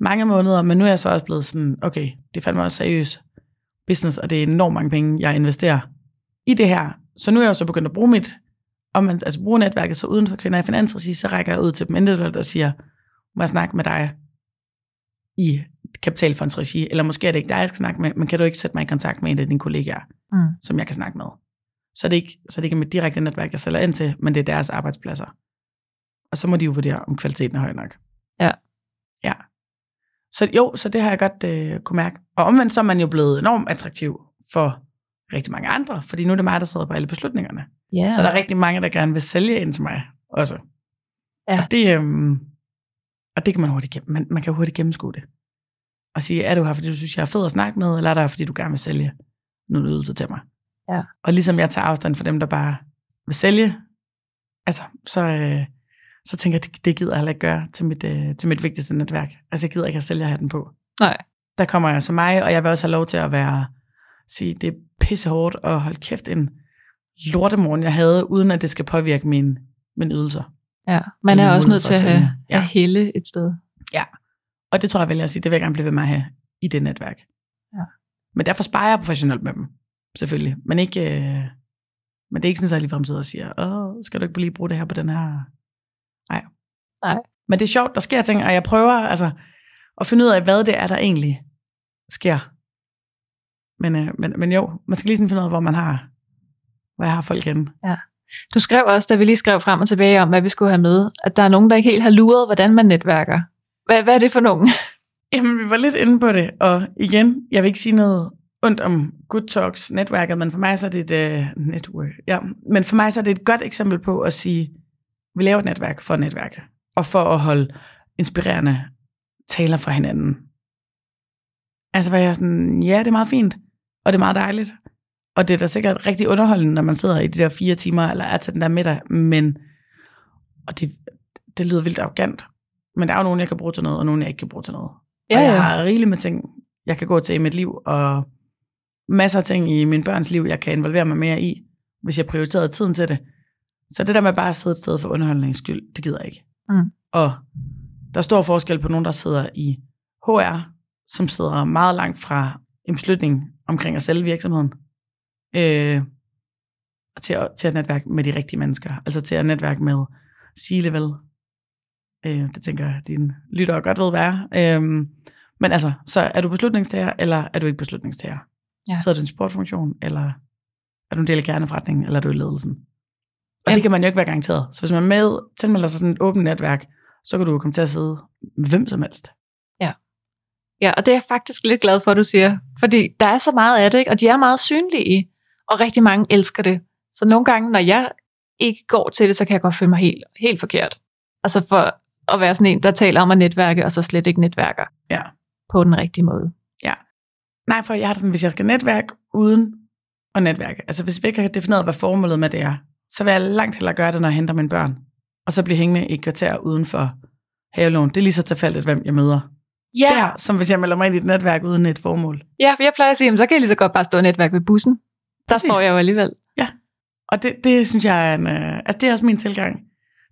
mange måneder, men nu er jeg så også blevet sådan, okay, det er fandme også seriøs business, og det er enormt mange penge, jeg investerer i det her. Så nu er jeg jo så begyndt at bruge mit, om man, altså bruge netværket så uden for kvinder i finansregi, så rækker jeg ud til dem individuelt og siger, må jeg snakke med dig i kapitalfondsregi, eller måske er det ikke dig, jeg skal snakke med, men kan du ikke sætte mig i kontakt med en af dine kollegaer, Mm. som jeg kan snakke med? Så det er ikke, så det er ikke mit direkte netværk, jeg sælger ind til, men det er deres arbejdspladser. Og så må de jo vurdere, om kvaliteten er høj nok. Ja. Så jo, så det har jeg godt øh, kunne mærke. Og omvendt så er man jo blevet enormt attraktiv for rigtig mange andre, fordi nu er det mig, der sidder på alle beslutningerne. Ja. Så der er rigtig mange, der gerne vil sælge ind til mig også. Ja. Og det, øhm, og det kan man hurtigt, man, man kan hurtigt gennemskue det. Og sige, er du her, fordi du synes, jeg er fed at snakke med, eller er du her, fordi du gerne vil sælge nogle ydelser til mig? Ja. Og ligesom jeg tager afstand for dem, der bare vil sælge, altså, så, øh, så tænker jeg, det, det gider jeg heller ikke gøre til mit, øh, til mit vigtigste netværk. Altså, jeg gider ikke have sælgerhatten på. Nej. Der kommer jeg som mig, og jeg vil også have lov til at være, sige, det er pissehårdt, og hold kæft en lortemorgen, jeg havde, uden at det skal påvirke mine, mine ydelser. Ja, man er Min også nødt til at at have, sælge. ja. Ja. have helle et sted. Og det tror jeg vel, jeg sige, det vil jeg gerne blive ved med at have i det netværk. Ja. Men derfor sparer jeg professionelt med dem, selvfølgelig. Men ikke, øh, men det er ikke sådan, at jeg ligefrem sidder og siger, åh, skal du ikke lige bruge det her på den her? Nej. Nej. Men det er sjovt, der sker ting, og jeg prøver altså at finde ud af, hvad det er, der egentlig sker. Men, øh, men, men jo, man skal lige sådan finde ud af, hvor man har, hvor jeg har folk henne. Du skrev også, da vi lige skrev frem og tilbage om, hvad vi skulle have med, at der er nogen, der ikke helt har luret, hvordan man netværker. Hvad, hvad er det for nogen? *laughs* Jamen, vi var lidt inde på det, og igen, jeg vil ikke sige noget ondt om Good Talks netværket, men for mig så er det et uh, network. Ja, men for mig så er det et godt eksempel på at sige, vi laver et netværk for at netværke, og for at holde inspirerende taler fra hinanden. Altså, hvor jeg sådan, ja, det er meget fint, og det er meget dejligt, og det er da sikkert rigtig underholdende, når man sidder i de der fire timer, eller er til den der middag, men, og det, det lyder vildt arrogant, men der er jo nogen, jeg kan bruge til noget, og nogen, jeg ikke kan bruge til noget. Ja, og jeg ja. har rigeligt med ting, jeg kan gå til i mit liv, og masser af ting i min børns liv, jeg kan involvere mig mere i, hvis jeg prioriterer tiden til det. Så det der med bare at sidde et sted for underholdningens skyld, det gider jeg ikke. Mm. Og der er stor forskel på nogen, der sidder i HR, som sidder meget langt fra en beslutning omkring at sælge virksomheden, øh, til, at, til at netværke med de rigtige mennesker. Altså til at netværke med C-level. Øh, det tænker jeg, dine lyttere godt ved, hvad er. Øh, men altså, så er du beslutningstager, eller er du ikke beslutningstager? Ja. Sidder du i en sportfunktion, eller er du en del af kerneforretningen, eller er du i ledelsen? Og Ja. det kan man jo ikke være garanteret. Så hvis man med, tilmelder sig sådan et åbent netværk, så kan du jo komme til at sidde hvem som helst. Ja, og det er jeg faktisk lidt glad for, at du siger. Fordi der er så meget af det, ikke? og de er meget synlige, og rigtig mange elsker det. Så nogle gange, når jeg ikke går til det, så kan jeg godt føle mig helt, helt forkert. Altså for at være sådan en, der taler om at netværke, og så slet ikke netværker Ja. på den rigtige måde. Nej, for jeg har det sådan, hvis jeg skal netværke uden at netværke, altså hvis vi ikke har defineret, hvad formålet med det er, så vil jeg langt hellere gøre det, når jeg henter mine børn, og så blive hængende i et kvarter uden for havelån. Det er lige så tilfældigt, hvem jeg møder. Ja, Der, som hvis jeg melder mig ind i et netværk uden et formål. ja for jeg plejer at sige, så kan jeg lige så godt bare stå og netværke ved bussen. Der Præcis. står jeg jo alligevel. Og det, det synes jeg er en, øh, altså det er også min tilgang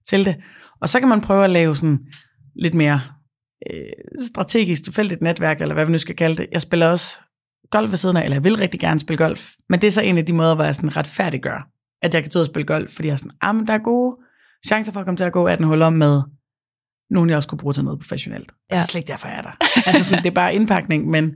til det. Og så kan man prøve at lave sådan lidt mere øh, strategisk tilfældigt netværk, eller hvad vi nu skal kalde det. Jeg spiller også golf ved siden af, eller jeg vil rigtig gerne spille golf. Men det er så en af de måder, hvor jeg sådan retfærdiggør, at jeg kan tage ud og spille golf, fordi jeg er sådan, ah, men der er gode chancer for at komme til at gå 18 huller med nogen, jeg også kunne bruge til noget professionelt. Ja. Det er slet ikke derfor, jeg er der. altså sådan, det er bare indpakning, men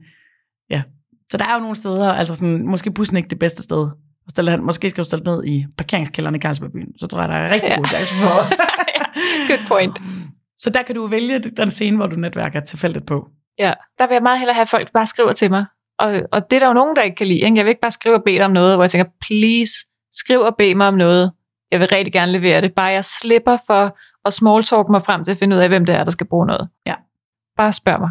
ja. Så der er jo nogle steder, altså sådan, måske bussen ikke det bedste sted. Og stille, måske skal du stille ned i parkeringskælderen i Carlsbergbyen. Så tror jeg, der er rigtig Ja. chancer for. *laughs* Good point. Så der kan du vælge den scene, hvor du netværker tilfældigt på. Ja, der vil jeg meget hellere have, at folk bare skriver til mig. Og, og det er der jo nogen, der ikke kan lide. Ikke? Jeg vil ikke bare skrive og bede om noget, hvor jeg tænker, please, skriv og bed mig om noget. Jeg vil rigtig gerne levere det. Bare jeg slipper for at smalltalk mig frem til at finde ud af, hvem det er, der skal bruge noget. Ja. Bare spørg mig.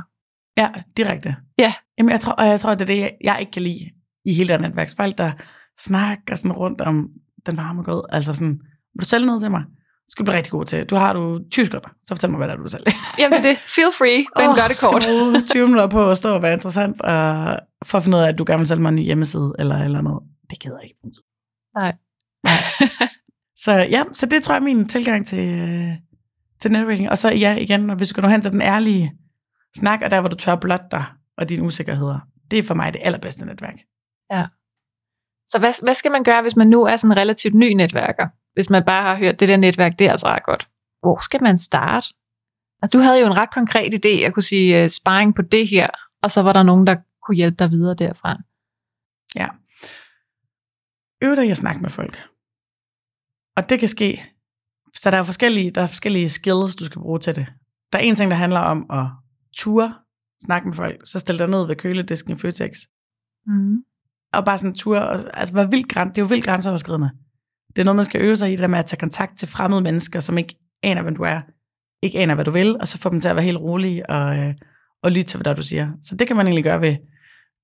Ja, direkte. Ja. Jamen, jeg tror, og jeg tror, det er det, jeg- ikke kan lide i hele det netværk. Folk, der snakker sådan rundt om den varme grød. Altså sådan, vil du sælge noget til mig? Så skal du blive rigtig god til. Du har du 20 sekunder, så fortæl mig, hvad der er, du vil sælge. *laughs* Jamen det det. Feel free, men oh, gør det kort. Skal du bruge *laughs* 20 minutter på at stå og være interessant, og for at finde ud af, at du gerne vil sælge mig en ny hjemmeside, eller, eller noget. Det gider jeg ikke. Nej. *laughs* Så ja, så det tror jeg er min tilgang til, øh, til networking. Og så ja, igen, og hvis du skal nå hen til den ærlige snak, og der, hvor du tør blotte dig og dine usikkerheder, det er for mig det allerbedste netværk. Så hvad, hvad skal man gøre, hvis man nu er sådan en relativt ny netværker? Hvis man bare har hørt, det der netværk, det er altså ret godt. Hvor skal man starte? Og du havde jo en ret konkret idé, at kunne sige uh, sparring på det her, og så var der nogen, der kunne hjælpe dig videre derfra. Øv dig i at snakke med folk. Og det kan ske, så der er forskellige, der er forskellige skills, du skal bruge til det. Der er en ting, der handler om at ture, snakke med folk, så stil dig ned ved køledisken i Føtex, Mm. og bare sådan tur, og, altså hvor vildt, det er jo vildt grænseoverskridende. Det er noget, man skal øve sig i, det der med at tage kontakt til fremmede mennesker, som ikke aner, hvem du er, ikke aner, hvad du vil, og så få dem til at være helt rolige og, øh, og lytte til, hvad der er, du siger. Så det kan man egentlig gøre ved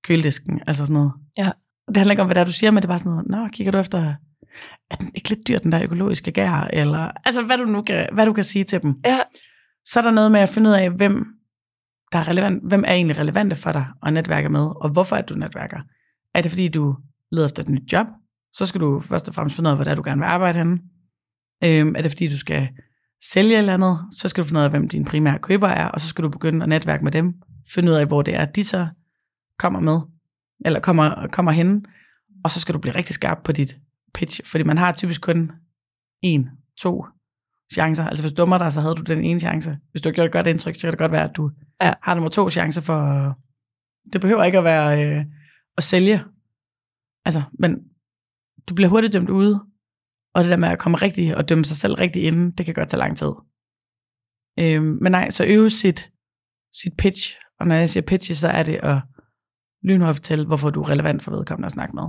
køledisken, altså sådan noget. Ja. Og det handler ikke om, hvad der er, du siger, men det er bare sådan noget, nå, kigger du efter, er den ikke lidt dyr, den der økologiske gær, eller altså hvad du nu kan, hvad du kan sige til dem. Ja. Så er der noget med at finde ud af, hvem der er relevant, hvem er egentlig relevante for dig at netværke med, og hvorfor er du netværker. Er det fordi, du leder efter et nyt job? Så skal du først og fremmest finde ud af, hvor det er, du gerne vil arbejde henne. Øhm, er det fordi, du skal sælge et eller andet, så skal du finde ud af, hvem din primære køber er, og så skal du begynde at netværke med dem, finde ud af, hvor det er, de så kommer med, eller kommer, kommer hen, og så skal du blive rigtig skarp på dit pitch, fordi man har typisk kun en, to chancer. Altså hvis du dummer dig, så havde du den ene chance. Hvis du har gjort et godt indtryk, så kan det godt være, at du Ja. har nummer to chancer for... Det behøver ikke at være øh, at sælge. Altså, men du bliver hurtigt dømt ude, og det der med at komme rigtig og dømme sig selv rigtig inden, det kan godt tage lang tid. Øhm, men nej, så øve sit, sit pitch, og når jeg siger pitch, så er det at lynhurtigt fortælle, hvorfor du er relevant for vedkommende at snakke med.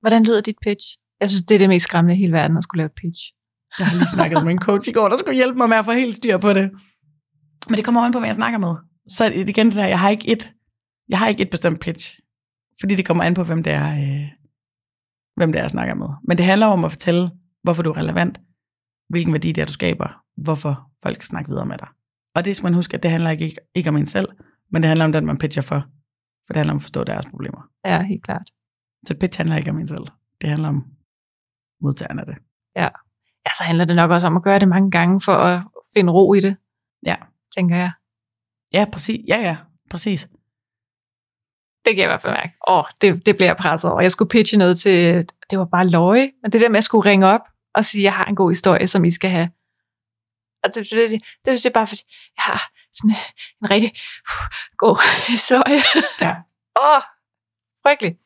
Hvordan lyder dit pitch? Jeg synes, det er det mest skræmmende i hele verden, at skulle lave et pitch. Jeg har lige snakket med en coach i går, der skulle hjælpe mig med at få helt styr på det. Men det kommer an på, hvad jeg snakker med. Så igen det der, jeg har ikke et, jeg har ikke et bestemt pitch. Fordi det kommer an på, hvem det er, øh, hvem det er, jeg snakker med. Men det handler om at fortælle, hvorfor du er relevant, hvilken værdi det er, du skaber, hvorfor folk skal snakke videre med dig. Og det skal man huske, at det handler ikke, ikke om en selv, men det handler om den, man pitcher for. For det handler om at forstå deres problemer. Ja, helt klart. Så pitch handler ikke om en selv. Det handler om modtageren af det. Ja, så handler det nok også om at gøre det mange gange, for at finde ro i det. Ja. Tænker jeg. Ja, præcis. Ja, ja, præcis. Det kan jeg i hvert fald mærke. Åh, det, det bliver jeg presset over. Jeg skulle pitche noget til, det var bare løje, men det der med at skulle ringe op og sige, jeg har en god historie, som I skal have. Og det, det, det, det, det er bare fordi, jeg har sådan en rigtig uh, god *laughs* historie. Ja. Åh, frygteligt.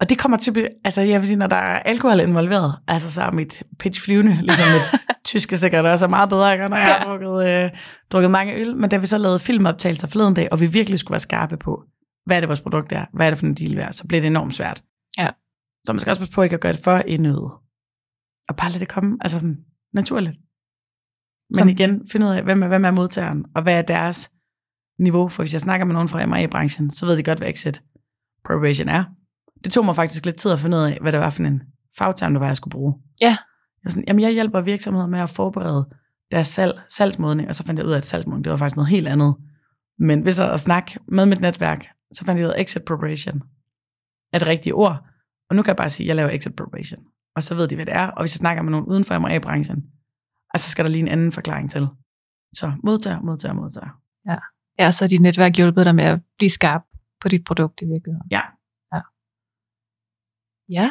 Og det kommer typisk, altså jeg vil sige, når der er alkohol involveret, altså så er mit pitch flyvende, ligesom mit *laughs* tyske sikkert også er meget bedre, når jeg har drukket, øh, drukket mange øl. Men da vi så lavede filmoptagelser forleden dag, og vi virkelig skulle være skarpe på, hvad er det vores produkt er, hvad er det for en deal værd, så bliver det enormt svært. Ja. Så man skal også passe på ikke at gøre det for indøvet. Og bare lade det komme, altså sådan naturligt. Men Som- igen, finde ud af, hvem er, hvem er modtageren, og hvad er deres niveau. For hvis jeg snakker med nogen fra M&A-branchen, så ved de godt, hvad exit probation er. Det tog mig faktisk lidt tid at finde ud af, hvad det var for en fagterm, det var, jeg skulle bruge. Ja. Jeg, var sådan, jamen, jeg hjælper virksomheder med at forberede deres salg, salgsmodning, og så fandt jeg ud af, at salgsmodning, det var faktisk noget helt andet. Men hvis jeg at snakke med mit netværk, så fandt jeg ud af, exit preparation er det rigtige ord. Og nu kan jeg bare sige, at jeg laver exit preparation. Og så ved de, hvad det er. Og hvis jeg snakker med nogen uden for M&A-branchen, altså så skal der lige en anden forklaring til. Så modtager, modtager, modtager. Ja, så har dit netværk hjulpet dig med at blive skarp på dit produkt i virkeligheden. Ja. Ja. Ja.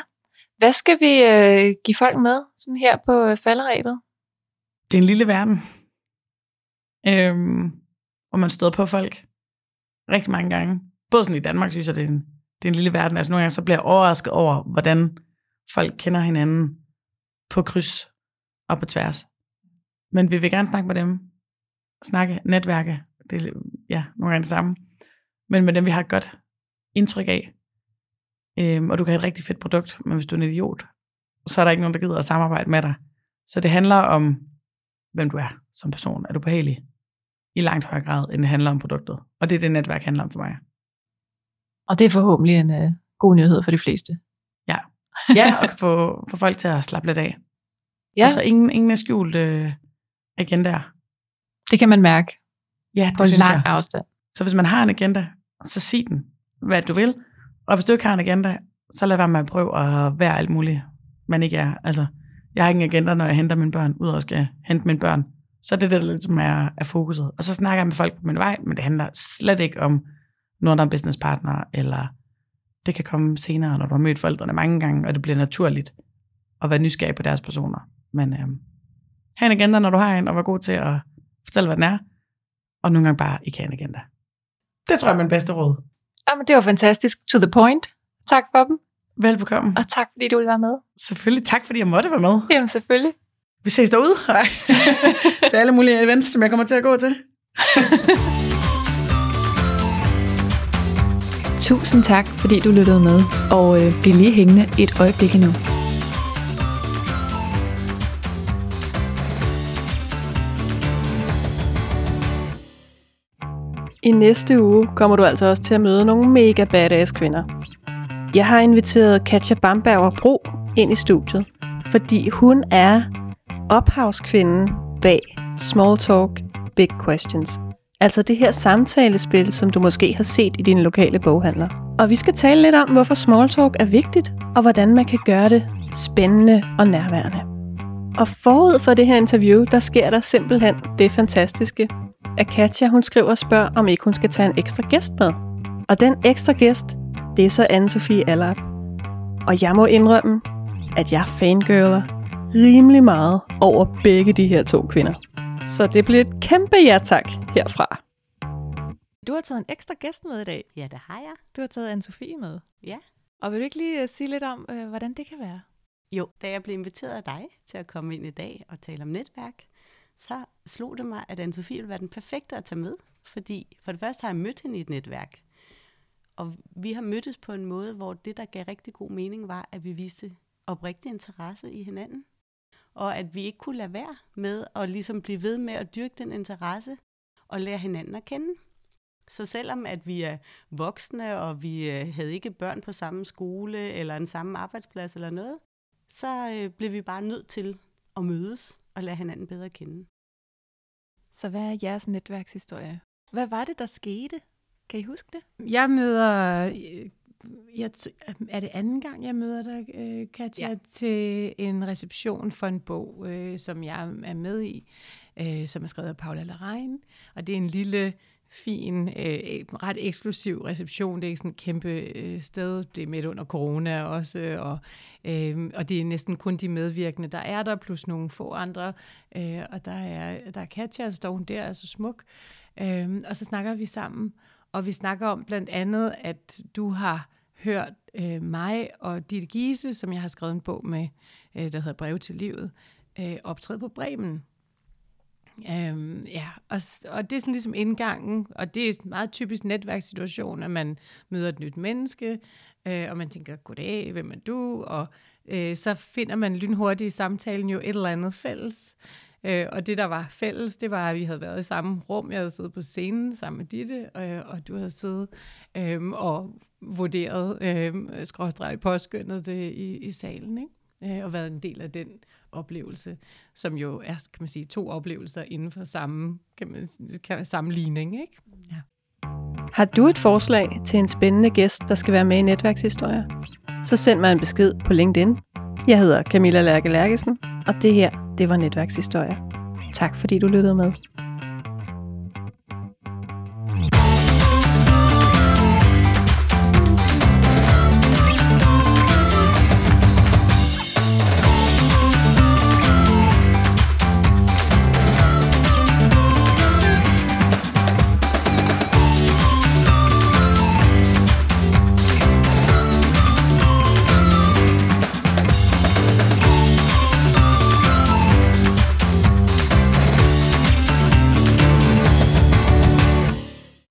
Hvad skal vi øh, give folk med sådan her på øh, falderæbet? Det er en lille verden. Øhm, og man støder på folk rigtig mange gange. Både sådan i Danmark, synes jeg, det er en, det er en lille verden. Altså nogle gange så bliver jeg overrasket over, hvordan folk kender hinanden på kryds og på tværs. Men vi vil gerne snakke med dem. Snakke, netværke. Det er ja, nogle gange det samme. Men med dem, vi har et godt indtryk af. Øhm, og du kan have et rigtig fedt produkt, men hvis du er en idiot, så er der ikke nogen, der gider at samarbejde med dig. Så det handler om, hvem du er som person. Er du behagelig? I langt højere grad, end det handler om produktet. Og det er det, netværk handler om for mig. Og det er forhåbentlig en øh, god nyhed for de fleste. Ja, og kan få, få folk til at slappe lidt af. Ja, Altså ingen, ingen er skjult øh, agendaer. det kan man mærke Ja, på det synes lang jeg. afstand. Så hvis man har en agenda, så sig den, hvad du vil. Og hvis du ikke har en agenda, så lad være med at prøve at være alt muligt, man ikke er. Altså, jeg har ikke en agenda, når jeg henter mine børn, udover at skal hente mine børn. Så er det det, der lidt som er, er fokuset. Og så snakker jeg med folk på min vej, men det handler slet ikke om når der er business partner, eller det kan komme senere, når du har mødt forældrene mange gange, og det bliver naturligt at være nysgerrig på deres personer. Men øhm, have en agenda, når du har en, og være god til at fortælle, hvad den er, og nogle gange bare ikke have en agenda. Det tror jeg er min bedste råd. Jamen, det var fantastisk. To the point. Tak for dem, Velbekomme. og tak fordi du ville være med. Selvfølgelig tak, fordi jeg måtte være med. Jamen, selvfølgelig. Vi ses derude. *laughs* Til alle mulige events, som jeg kommer til at gå til. Tusind tak, fordi du lyttede med, og øh, bliv lige hængende et øjeblik endnu. I næste uge kommer du altså også til at møde nogle mega badass kvinder. Jeg har inviteret Katja Bamberger Bro ind i studiet, fordi hun er ophavskvinden bag Small Talk Big Questions. Altså det her samtalespil, som du måske har set i dine lokale boghandler. Og vi skal tale lidt om, hvorfor small talk er vigtigt, og hvordan man kan gøre det spændende og nærværende. Og forud for det her interview, der sker der simpelthen det fantastiske, at Katja hun skriver og spørger, om ikke hun skal tage en ekstra gæst med. Og den ekstra gæst, det er så Anne-Sophie Allard. Og jeg må indrømme, at jeg fangirler rimelig meget over begge de her to kvinder. Så det bliver et kæmpe ja tak herfra. Du har taget en ekstra gæst med i dag. Ja, det har jeg. Du har taget Anne-Sophie med. Ja. Og vil du ikke lige uh, sige lidt om, uh, hvordan det kan være? Jo, da jeg blev inviteret af dig til at komme ind i dag og tale om netværk, så slog det mig, at Anne-Sophie ville være den perfekte at tage med. Fordi for det første har jeg mødt hende i et netværk. Og vi har mødtes på en måde, hvor det, der gav rigtig god mening, var, at vi viste oprigtig interesse i hinanden. Og at vi ikke kunne lade være med at ligesom blive ved med at dyrke den interesse og lære hinanden at kende. Så selvom at vi er voksne, og vi øh, havde ikke børn på samme skole, eller en samme arbejdsplads eller noget, så øh, blev vi bare nødt til at mødes og lære hinanden bedre at kende. Så hvad er jeres netværkshistorie? Hvad var det, der skete? Kan I huske det? Jeg møder, øh, jeg, er det anden gang, jeg møder dig, øh, Katja, ja. til en reception for en bog, øh, som jeg er med i, øh, som er skrevet af Paula Larein. Og det er en lille, fin, øh, ret eksklusiv reception. Det er ikke sådan et kæmpe øh, sted. Det er midt under corona også, og, øh, og det er næsten kun de medvirkende, der er der, plus nogle få andre. Øh, og der er, der er Katja, og så står hun der, er så smuk. Øh, og så snakker vi sammen, og vi snakker om blandt andet, at du har hørt øh, mig og Ditte Giese, som jeg har skrevet en bog med, øh, der hedder Brev til livet, øh, optræde på Bremen. Øhm, ja, og, og det er sådan ligesom indgangen, og det er en meget typisk netværkssituation, at man møder et nyt menneske, øh, og man tænker, goddag, hvem er du? Og øh, så finder man lynhurtigt i samtalen jo et eller andet fælles. Øh, og det, der var fælles, det var, at vi havde været i samme rum. Jeg havde siddet på scenen sammen med Ditte, øh, og du havde siddet øh, og vurderet, øh, skråstreget påskyndet det i, i salen, ikke? Øh, og været en del af den oplevelse, som jo er, kan man sige, to oplevelser inden for samme, kan man, kan sammenligning, ikke? Ja. Har du et forslag til en spændende gæst, der skal være med i netværkshistorier? Så send mig en besked på LinkedIn. Jeg hedder Camilla Lærke Lærkesen, og det her, det var Netværkshistorier. Tak fordi du lyttede med.